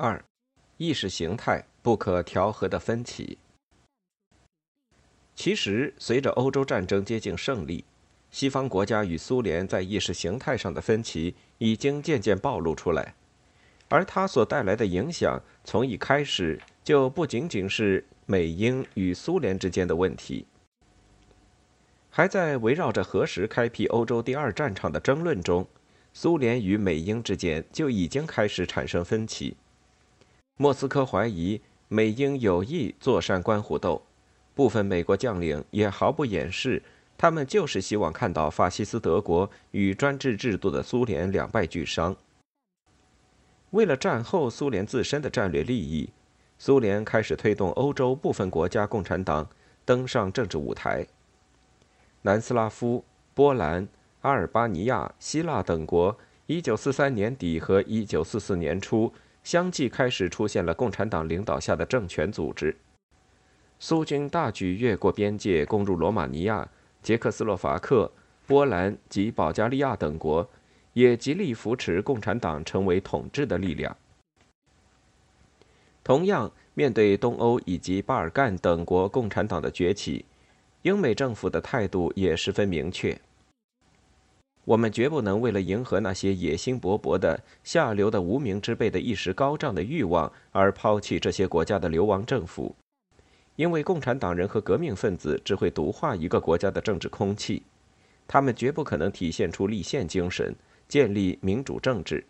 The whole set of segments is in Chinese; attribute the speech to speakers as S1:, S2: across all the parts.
S1: 二，意识形态不可调和的分歧。其实，随着欧洲战争接近胜利，西方国家与苏联在意识形态上的分歧已经渐渐暴露出来，而它所带来的影响，从一开始就不仅仅是美英与苏联之间的问题，还在围绕着何时开辟欧洲第二战场的争论中，苏联与美英之间就已经开始产生分歧。莫斯科怀疑美英有意坐山观虎斗，部分美国将领也毫不掩饰，他们就是希望看到法西斯德国与专制制度的苏联两败俱伤。为了战后苏联自身的战略利益，苏联开始推动欧洲部分国家共产党登上政治舞台。南斯拉夫、波兰、阿尔巴尼亚、希腊等国，一九四三年底和一九四四年初。相继开始出现了共产党领导下的政权组织。苏军大举越过边界，攻入罗马尼亚、捷克斯洛伐克、波兰及保加利亚等国，也极力扶持共产党成为统治的力量。同样，面对东欧以及巴尔干等国共产党的崛起，英美政府的态度也十分明确。我们绝不能为了迎合那些野心勃勃的下流的无名之辈的一时高涨的欲望而抛弃这些国家的流亡政府，因为共产党人和革命分子只会毒化一个国家的政治空气，他们绝不可能体现出立宪精神，建立民主政治。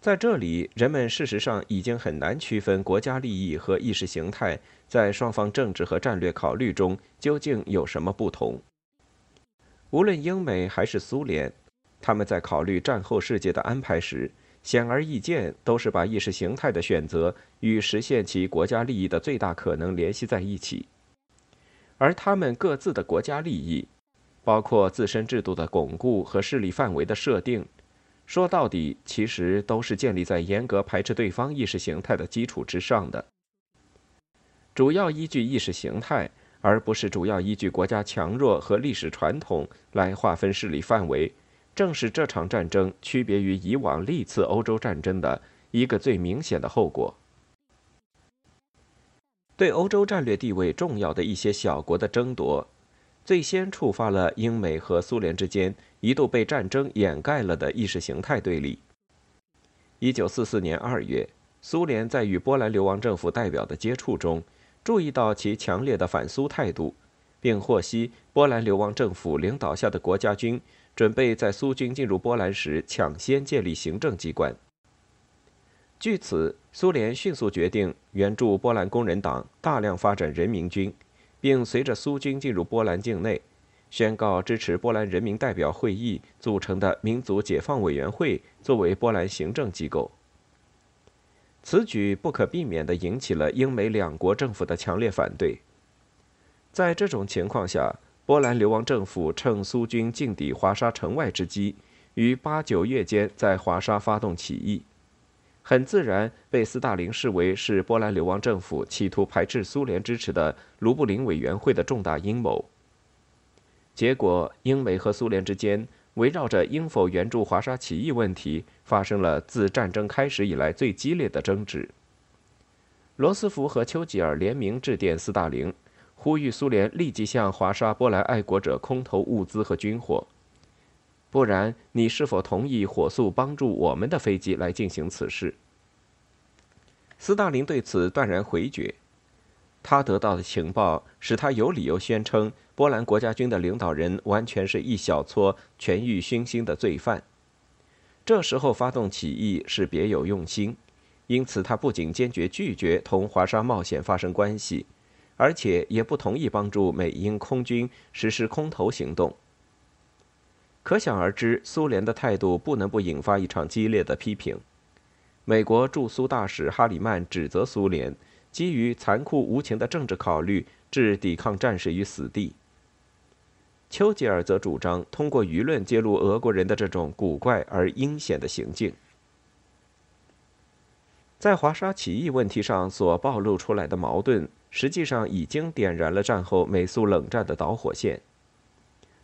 S1: 在这里，人们事实上已经很难区分国家利益和意识形态在双方政治和战略考虑中究竟有什么不同。无论英美还是苏联，他们在考虑战后世界的安排时，显而易见都是把意识形态的选择与实现其国家利益的最大可能联系在一起。而他们各自的国家利益，包括自身制度的巩固和势力范围的设定，说到底其实都是建立在严格排斥对方意识形态的基础之上的。主要依据意识形态。而不是主要依据国家强弱和历史传统来划分势力范围，正是这场战争区别于以往历次欧洲战争的一个最明显的后果。对欧洲战略地位重要的一些小国的争夺，最先触发了英美和苏联之间一度被战争掩盖了的意识形态对立。一九四四年二月，苏联在与波兰流亡政府代表的接触中。注意到其强烈的反苏态度，并获悉波兰流亡政府领导下的国家军准备在苏军进入波兰时抢先建立行政机关。据此，苏联迅速决定援助波兰工人党大量发展人民军，并随着苏军进入波兰境内，宣告支持波兰人民代表会议组成的民族解放委员会作为波兰行政机构。此举不可避免地引起了英美两国政府的强烈反对。在这种情况下，波兰流亡政府趁苏军进抵华沙城外之机，于八九月间在华沙发动起义，很自然被斯大林视为是波兰流亡政府企图排斥苏联支持的卢布林委员会的重大阴谋。结果，英美和苏联之间。围绕着应否援助华沙起义问题，发生了自战争开始以来最激烈的争执。罗斯福和丘吉尔联名致电斯大林，呼吁苏联立即向华沙波兰爱国者空投物资和军火，不然你是否同意火速帮助我们的飞机来进行此事？斯大林对此断然回绝。他得到的情报使他有理由宣称，波兰国家军的领导人完全是一小撮权欲熏心的罪犯。这时候发动起义是别有用心，因此他不仅坚决拒绝同华沙冒险发生关系，而且也不同意帮助美英空军实施空投行动。可想而知，苏联的态度不能不引发一场激烈的批评。美国驻苏大使哈里曼指责苏联。基于残酷无情的政治考虑，置抵抗战士于死地。丘吉尔则主张通过舆论揭露俄国人的这种古怪而阴险的行径。在华沙起义问题上所暴露出来的矛盾，实际上已经点燃了战后美苏冷战的导火线。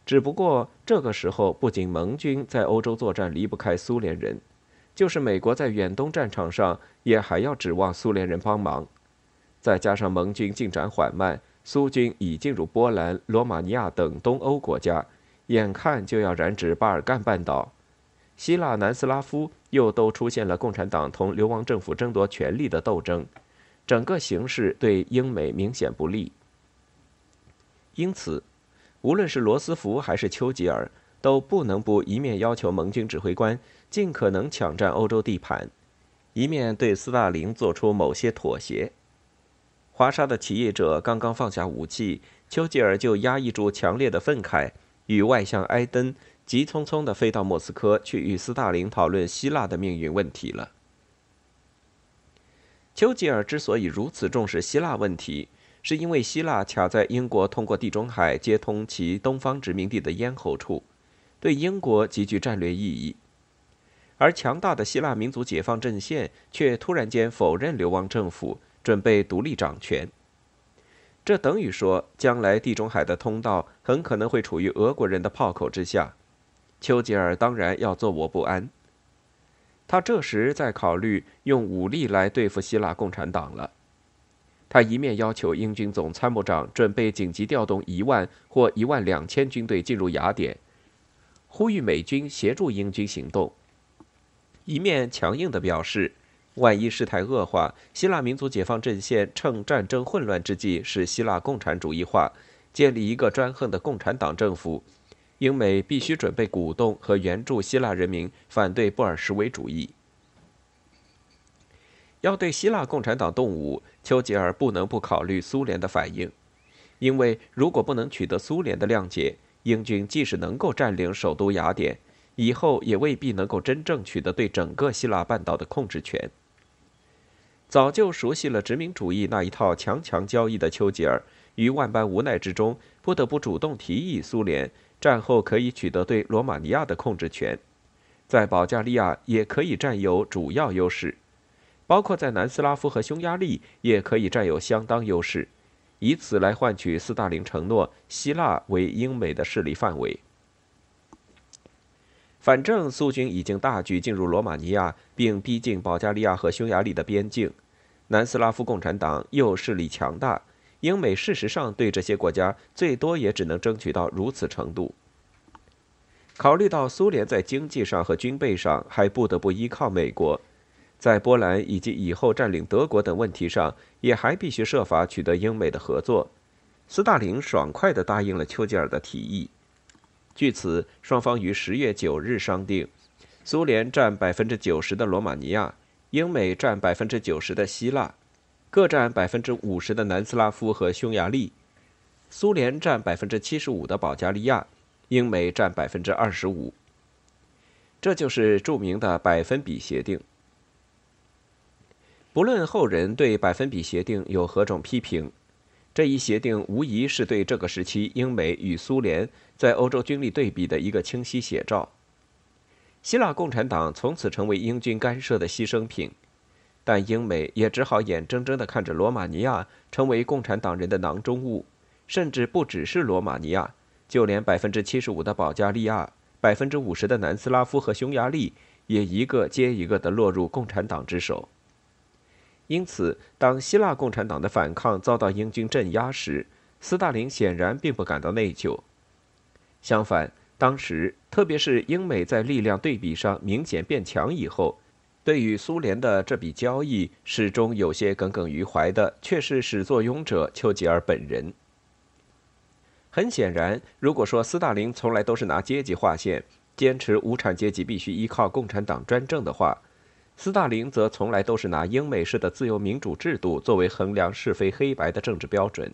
S1: 只不过这个时候，不仅盟军在欧洲作战离不开苏联人，就是美国在远东战场上也还要指望苏联人帮忙。再加上盟军进展缓慢，苏军已进入波兰、罗马尼亚等东欧国家，眼看就要染指巴尔干半岛，希腊、南斯拉夫又都出现了共产党同流亡政府争夺权力的斗争，整个形势对英美明显不利。因此，无论是罗斯福还是丘吉尔，都不能不一面要求盟军指挥官尽可能抢占欧洲地盘，一面对斯大林做出某些妥协。华沙的起义者刚刚放下武器，丘吉尔就压抑住强烈的愤慨，与外相埃登急匆匆地飞到莫斯科去与斯大林讨论希腊的命运问题了。丘吉尔之所以如此重视希腊问题，是因为希腊卡在英国通过地中海接通其东方殖民地的咽喉处，对英国极具战略意义，而强大的希腊民族解放阵线却突然间否认流亡政府。准备独立掌权，这等于说，将来地中海的通道很可能会处于俄国人的炮口之下。丘吉尔当然要坐卧不安。他这时在考虑用武力来对付希腊共产党了。他一面要求英军总参谋长准备紧急调动一万或一万两千军队进入雅典，呼吁美军协助英军行动，一面强硬地表示。万一事态恶化，希腊民族解放阵线趁战争混乱之际使希腊共产主义化，建立一个专横的共产党政府，英美必须准备鼓动和援助希腊人民反对布尔什维主义。要对希腊共产党动武，丘吉尔不能不考虑苏联的反应，因为如果不能取得苏联的谅解，英军即使能够占领首都雅典，以后也未必能够真正取得对整个希腊半岛的控制权。早就熟悉了殖民主义那一套强强交易的丘吉尔，于万般无奈之中，不得不主动提议苏联战后可以取得对罗马尼亚的控制权，在保加利亚也可以占有主要优势，包括在南斯拉夫和匈牙利也可以占有相当优势，以此来换取斯大林承诺希腊为英美的势力范围。反正苏军已经大举进入罗马尼亚，并逼近保加利亚和匈牙利的边境。南斯拉夫共产党又势力强大，英美事实上对这些国家最多也只能争取到如此程度。考虑到苏联在经济上和军备上还不得不依靠美国，在波兰以及以后占领德国等问题上也还必须设法取得英美的合作，斯大林爽快地答应了丘吉尔的提议。据此，双方于十月九日商定，苏联占百分之九十的罗马尼亚。英美占百分之九十的希腊，各占百分之五十的南斯拉夫和匈牙利；苏联占百分之七十五的保加利亚，英美占百分之二十五。这就是著名的百分比协定。不论后人对百分比协定有何种批评，这一协定无疑是对这个时期英美与苏联在欧洲军力对比的一个清晰写照。希腊共产党从此成为英军干涉的牺牲品，但英美也只好眼睁睁地看着罗马尼亚成为共产党人的囊中物，甚至不只是罗马尼亚，就连百分之七十五的保加利亚、百分之五十的南斯拉夫和匈牙利，也一个接一个地落入共产党之手。因此，当希腊共产党的反抗遭到英军镇压时，斯大林显然并不感到内疚，相反。当时，特别是英美在力量对比上明显变强以后，对于苏联的这笔交易始终有些耿耿于怀的，却是始作俑者丘吉尔本人。很显然，如果说斯大林从来都是拿阶级划线，坚持无产阶级必须依靠共产党专政的话，斯大林则从来都是拿英美式的自由民主制度作为衡量是非黑白的政治标准。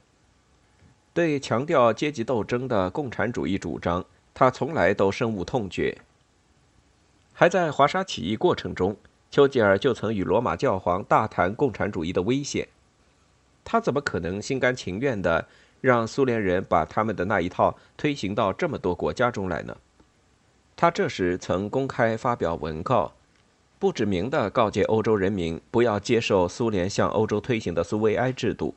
S1: 对强调阶级斗争的共产主义主张。他从来都深恶痛绝。还在华沙起义过程中，丘吉尔就曾与罗马教皇大谈共产主义的危险。他怎么可能心甘情愿地让苏联人把他们的那一套推行到这么多国家中来呢？他这时曾公开发表文告，不指名地告诫欧洲人民不要接受苏联向欧洲推行的苏维埃制度。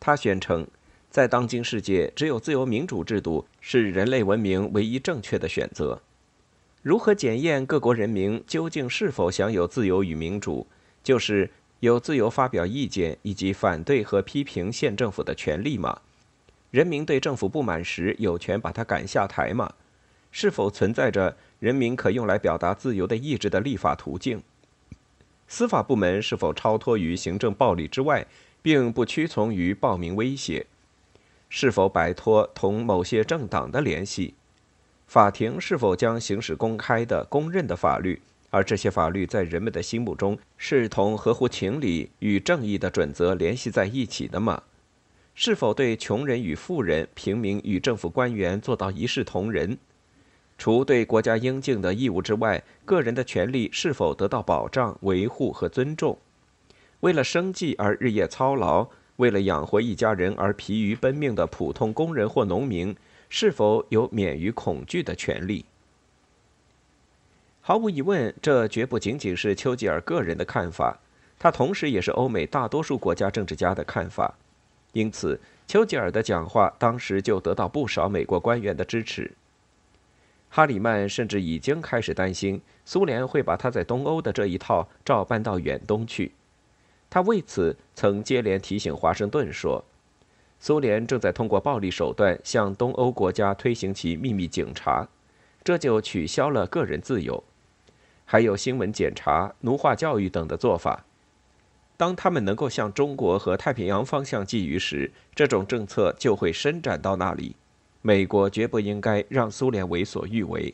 S1: 他宣称。在当今世界，只有自由民主制度是人类文明唯一正确的选择。如何检验各国人民究竟是否享有自由与民主？就是有自由发表意见以及反对和批评县政府的权利吗？人民对政府不满时，有权把他赶下台吗？是否存在着人民可用来表达自由的意志的立法途径？司法部门是否超脱于行政暴力之外，并不屈从于暴民威胁？是否摆脱同某些政党的联系？法庭是否将行使公开的、公认的法律？而这些法律在人们的心目中是同合乎情理与正义的准则联系在一起的吗？是否对穷人与富人、平民与政府官员做到一视同仁？除对国家应尽的义务之外，个人的权利是否得到保障、维护和尊重？为了生计而日夜操劳，为了养活一家人而疲于奔命的普通工人或农民，是否有免于恐惧的权利？毫无疑问，这绝不仅仅是丘吉尔个人的看法，他同时也是欧美大多数国家政治家的看法。因此，丘吉尔的讲话当时就得到不少美国官员的支持。哈里曼甚至已经开始担心苏联会把他在东欧的这一套照搬到远东去。他为此曾接连提醒华盛顿说：“苏联正在通过暴力手段向东欧国家推行其秘密警察，这就取消了个人自由，还有新闻检查、奴化教育等的做法。当他们能够向中国和太平洋方向觊觎时，这种政策就会伸展到那里。”美国绝不应该让苏联为所欲为。